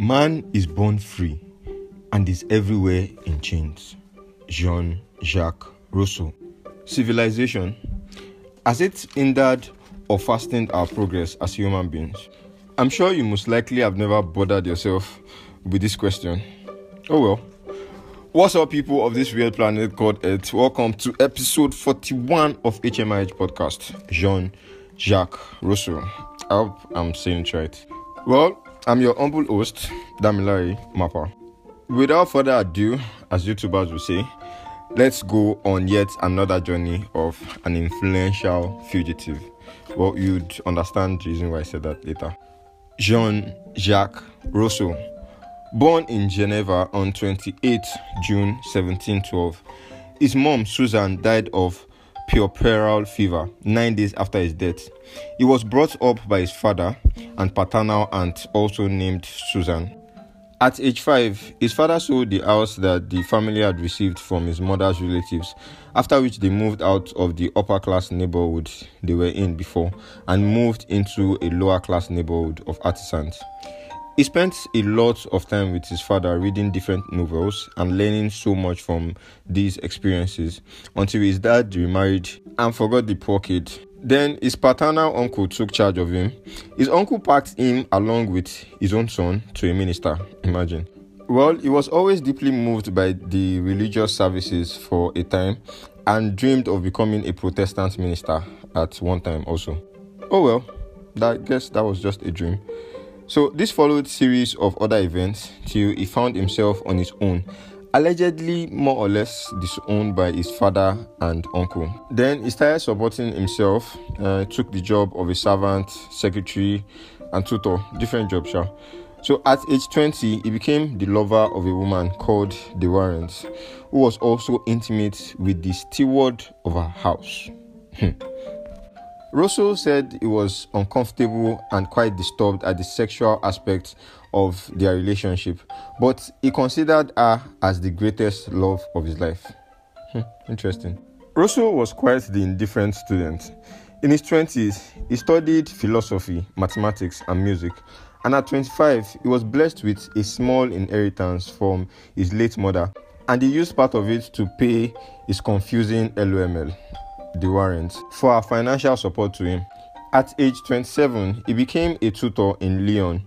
Man is born free and is everywhere in chains. Jean Jacques Rousseau. Civilization. Has it hindered or fastened our progress as human beings? I'm sure you most likely have never bothered yourself with this question. Oh well. What's up, people of this weird planet called Earth? Welcome to episode 41 of HMIH podcast. Jean Jacques Rousseau. I hope I'm saying it right. Well, I'm your humble host, Damilari Mappa. Without further ado, as YouTubers will say, let's go on yet another journey of an influential fugitive. Well, you'd understand the reason why I said that later. Jean Jacques Rousseau, born in Geneva on 28 June 1712. His mom, Susan, died of puerperal fever nine days after his death. He was brought up by his father and paternal aunt, also named Susan. At age five, his father sold the house that the family had received from his mother's relatives, after which they moved out of the upper class neighborhood they were in before and moved into a lower class neighborhood of artisans. He spent a lot of time with his father reading different novels and learning so much from these experiences until his dad remarried and forgot the poor kid. Then his paternal uncle took charge of him. His uncle packed him along with his own son to a minister. Imagine. Well, he was always deeply moved by the religious services for a time and dreamed of becoming a Protestant minister at one time also. Oh well, I guess that was just a dream. So this followed series of other events till he found himself on his own, allegedly more or less disowned by his father and uncle. Then he started supporting himself, uh, took the job of a servant, secretary, and tutor, different jobs. So at age 20, he became the lover of a woman called De Warens, who was also intimate with the steward of her house. Rousseau said he was uncomfortable and quite disturbed at the sexual aspects of their relationship, but he considered her as the greatest love of his life. Hmm, interesting. Rousseau was quite the indifferent student. In his 20s, he studied philosophy, mathematics, and music, and at 25, he was blessed with a small inheritance from his late mother, and he used part of it to pay his confusing LOML de Warens for financial support to him. At age 27, he became a tutor in Lyon.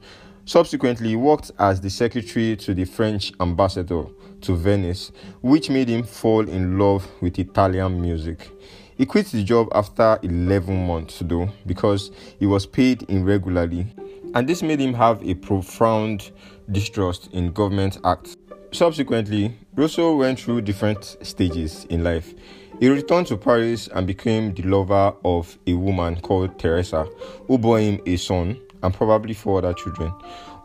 Subsequently, he worked as the secretary to the French ambassador to Venice, which made him fall in love with Italian music. He quit the job after 11 months, though, because he was paid irregularly, and this made him have a profound distrust in government acts. Subsequently, Rousseau went through different stages in life. He returned to Paris and became the lover of a woman called Teresa, who bore him a son and probably four other children,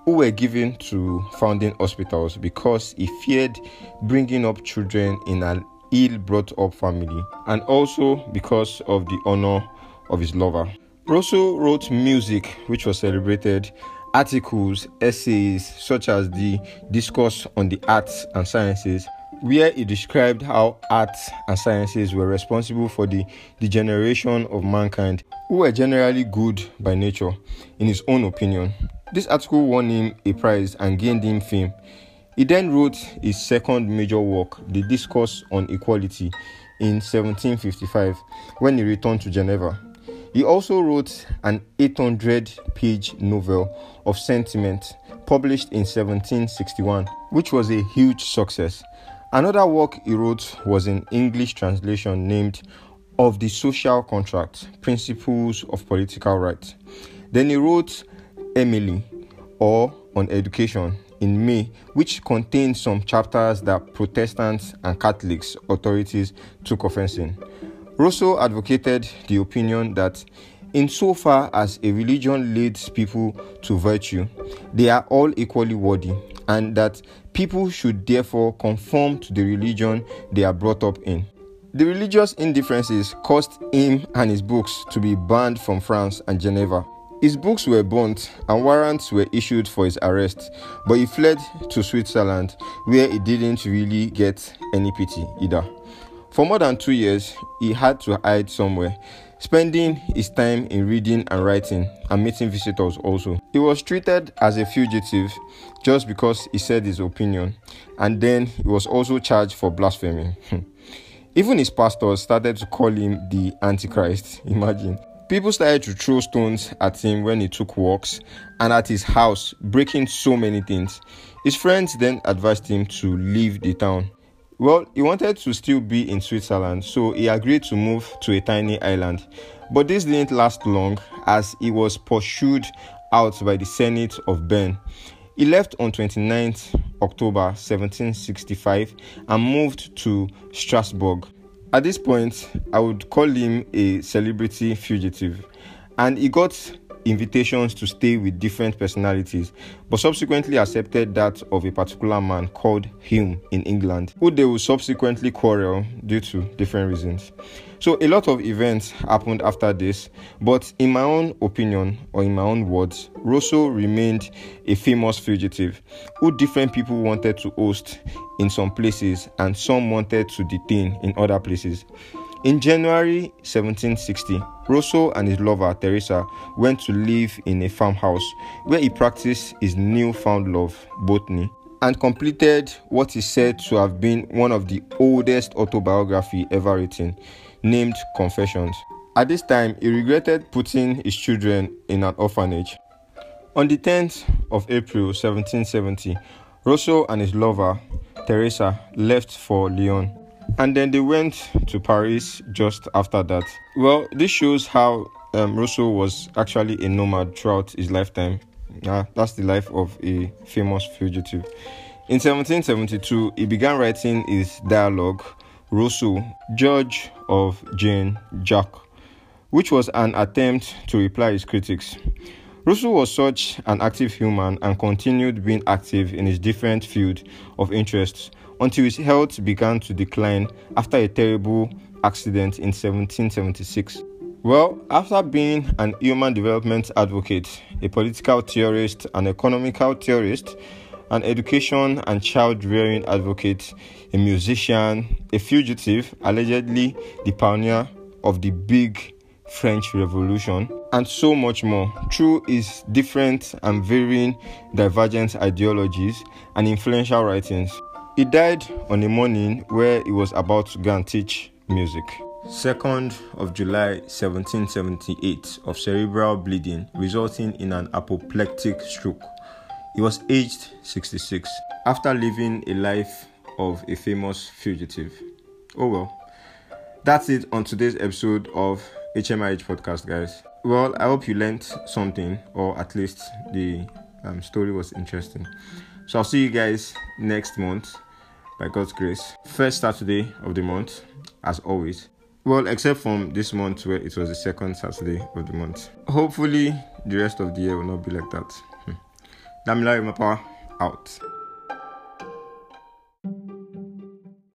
who were given to foundling hospitals because he feared bringing up children in an ill brought up family and also because of the honor of his lover. Rousseau wrote music which was celebrated, articles, essays such as the Discourse on the Arts and Sciences, where he described how arts and sciences were responsible for the degeneration of mankind, who were generally good by nature, in his own opinion. This article won him a prize and gained him fame. He then wrote his second major work, The Discourse on Equality, in 1755 when he returned to Geneva. He also wrote an 800 page novel of sentiment published in 1761, which was a huge success. Another work he wrote was an English translation named Of the Social Contract Principles of Political Rights. Then he wrote Emile or On Education in May, which contained some chapters that Protestants and Catholics authorities took offense in. Rousseau advocated the opinion that insofar as a religion leads people to virtue, they are all equally worthy, and that people should therefore conform to the religion they are brought up in. The religious indifferences caused him and his books to be banned from France and Geneva. His books were burnt and warrants were issued for his arrest, but he fled to Switzerland where he didn't really get any pity either. For more than two years, he had to hide somewhere. spending his time in reading and writing and meeting visitors also. He was treated as a fugitive just because he said his opinion, and then he was also charged for blasphemy. Hmm. Even his pastors started to call him the Antichrist. Imagine. People started to throw stones at him when he took walks and at his house, breaking so many things. His friends then advised him to leave the town. Well, he wanted to still be in Switzerland, so he agreed to move to a tiny island. But this didn't last long as he was pursued out by the Senate of Bern. He left on 29th October 1765 and moved to Strasbourg. At this point, I would call him a celebrity fugitive, and he got invitations to stay with different personalities, but subsequently accepted that of a particular man called Hume in England, who they would subsequently quarrel due to different reasons. So, a lot of events happened after this, but in my own opinion, or in my own words, Rousseau remained a famous fugitive who different people wanted to host in some places and some wanted to detain in other places. In January 1760, Rousseau and his lover Teresa went to live in a farmhouse where he practiced his newfound love, botany, and completed what is said to have been one of the oldest autobiography ever written, named Confessions. At this time, he regretted putting his children in an orphanage. On the 10th of April 1770, Rousseau and his lover Teresa left for Lyon and then they went to Paris just after that. Well, this shows how um, Rousseau was actually a nomad throughout his lifetime. Uh, that's the life of a famous fugitive. In 1772, he began writing his dialogue, Rousseau, Judge of Jean Jacques, which was an attempt to reply his critics. Rousseau was such an active human and continued being active in his different field of interests until his health began to decline after a terrible accident in 1776. Well, after being an human development advocate, a political theorist, an economical theorist, an education and child rearing advocate, a musician, a fugitive, allegedly the pioneer of the big French Revolution, and so much more through his different and varying divergent ideologies and influential writings. He died on a morning where he was about to go and teach music. 2nd of July 1778 of cerebral bleeding resulting in an apoplectic stroke. He was aged 66 after living a life of a famous fugitive. Oh well. That's it on today's episode of HMIH podcast, guys. Well, I hope you learned something, or at least the um, story was interesting. So I'll see you guys next month by God's grace. First Saturday of the month, as always. Well, except from this month where it was the second Saturday of the month. Hopefully, the rest of the year will not be like that. Hmm. Damila Mapa out.